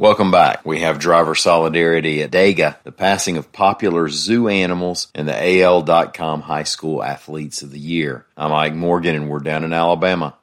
Welcome back. We have driver solidarity at Dega, the passing of popular zoo animals, and the AL.com High School Athletes of the Year. I'm Ike Morgan, and we're down in Alabama.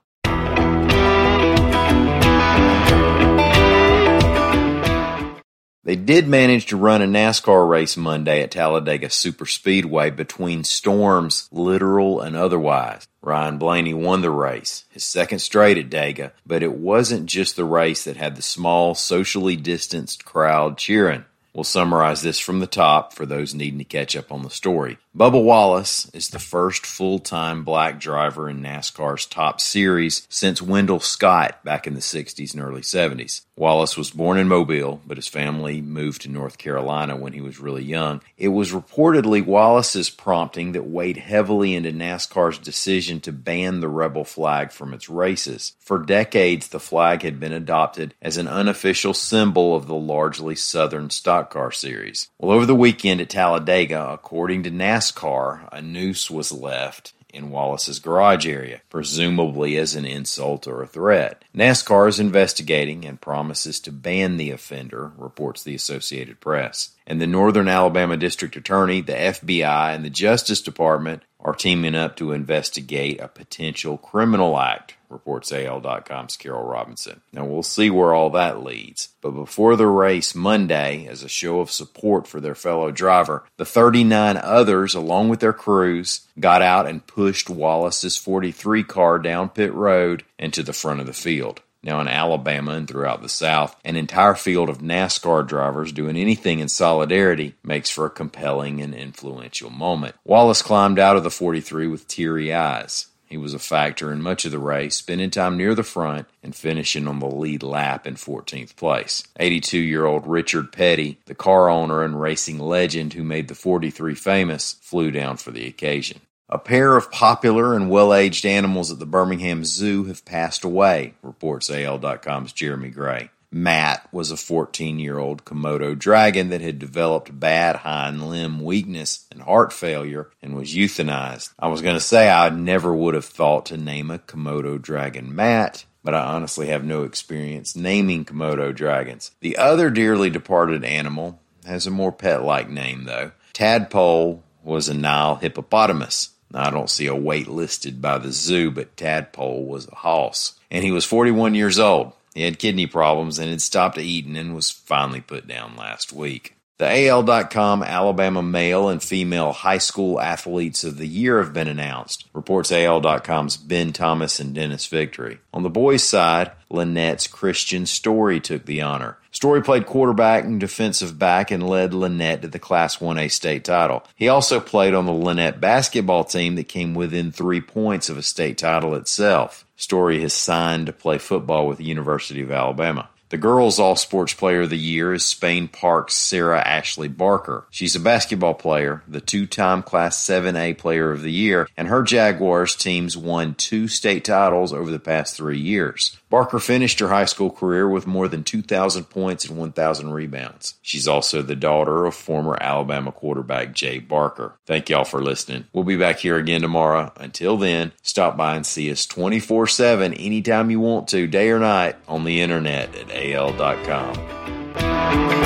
They did manage to run a NASCAR race Monday at Talladega Superspeedway between storms, literal and otherwise. Ryan Blaney won the race, his second straight at Dega, but it wasn't just the race that had the small, socially distanced crowd cheering. We'll summarize this from the top for those needing to catch up on the story. Bubba Wallace is the first full time black driver in NASCAR's top series since Wendell Scott back in the 60s and early 70s. Wallace was born in Mobile, but his family moved to North Carolina when he was really young. It was reportedly Wallace's prompting that weighed heavily into NASCAR's decision to ban the rebel flag from its races. For decades, the flag had been adopted as an unofficial symbol of the largely southern stock car series. Well, over the weekend at Talladega, according to NASCAR, a noose was left in Wallace's garage area, presumably as an insult or a threat. NASCAR is investigating and promises to ban the offender, reports the Associated Press. And the Northern Alabama District Attorney, the FBI, and the Justice Department are teaming up to investigate a potential criminal act, reports AL.com's Carol Robinson. Now we'll see where all that leads. But before the race Monday, as a show of support for their fellow driver, the 39 others, along with their crews, got out and pushed Wallace's 43 car down pit road and to the front of the field. Now, in Alabama and throughout the South, an entire field of NASCAR drivers doing anything in solidarity makes for a compelling and influential moment. Wallace climbed out of the 43 with teary eyes. He was a factor in much of the race, spending time near the front and finishing on the lead lap in 14th place. 82 year old Richard Petty, the car owner and racing legend who made the 43 famous, flew down for the occasion. A pair of popular and well aged animals at the Birmingham Zoo have passed away, reports AL.com's Jeremy Gray. Matt was a 14 year old Komodo dragon that had developed bad hind limb weakness and heart failure and was euthanized. I was going to say I never would have thought to name a Komodo dragon Matt, but I honestly have no experience naming Komodo dragons. The other dearly departed animal has a more pet like name, though. Tadpole was a Nile hippopotamus. I don't see a weight listed by the zoo, but Tadpole was a hoss. And he was 41 years old. He had kidney problems and had stopped eating and was finally put down last week. The AL.com Alabama male and female high school athletes of the year have been announced, reports AL.com's Ben Thomas and Dennis Victory. On the boys' side, Lanett's Kristian Story took the honor. Story played quarterback and defensive back and led Lanett to the Class 1A state title. He also played on the Lanett basketball team that came within three points of a state title itself. Story has signed to play football with the University of Alabama. The girls' all sports player of the year is Spain Park's Sarah Ashley Barker. She's a basketball player, the two time Class 7A player of the year, and her Jaguars teams won two state titles over the past three years. Barker finished her high school career with more than 2,000 points and 1,000 rebounds. She's also the daughter of former Alabama quarterback Jay Barker. Thank y'all for listening. We'll be back here again tomorrow. Until then, stop by and see us 24 7 anytime you want to, day or night, on the internet at al.com.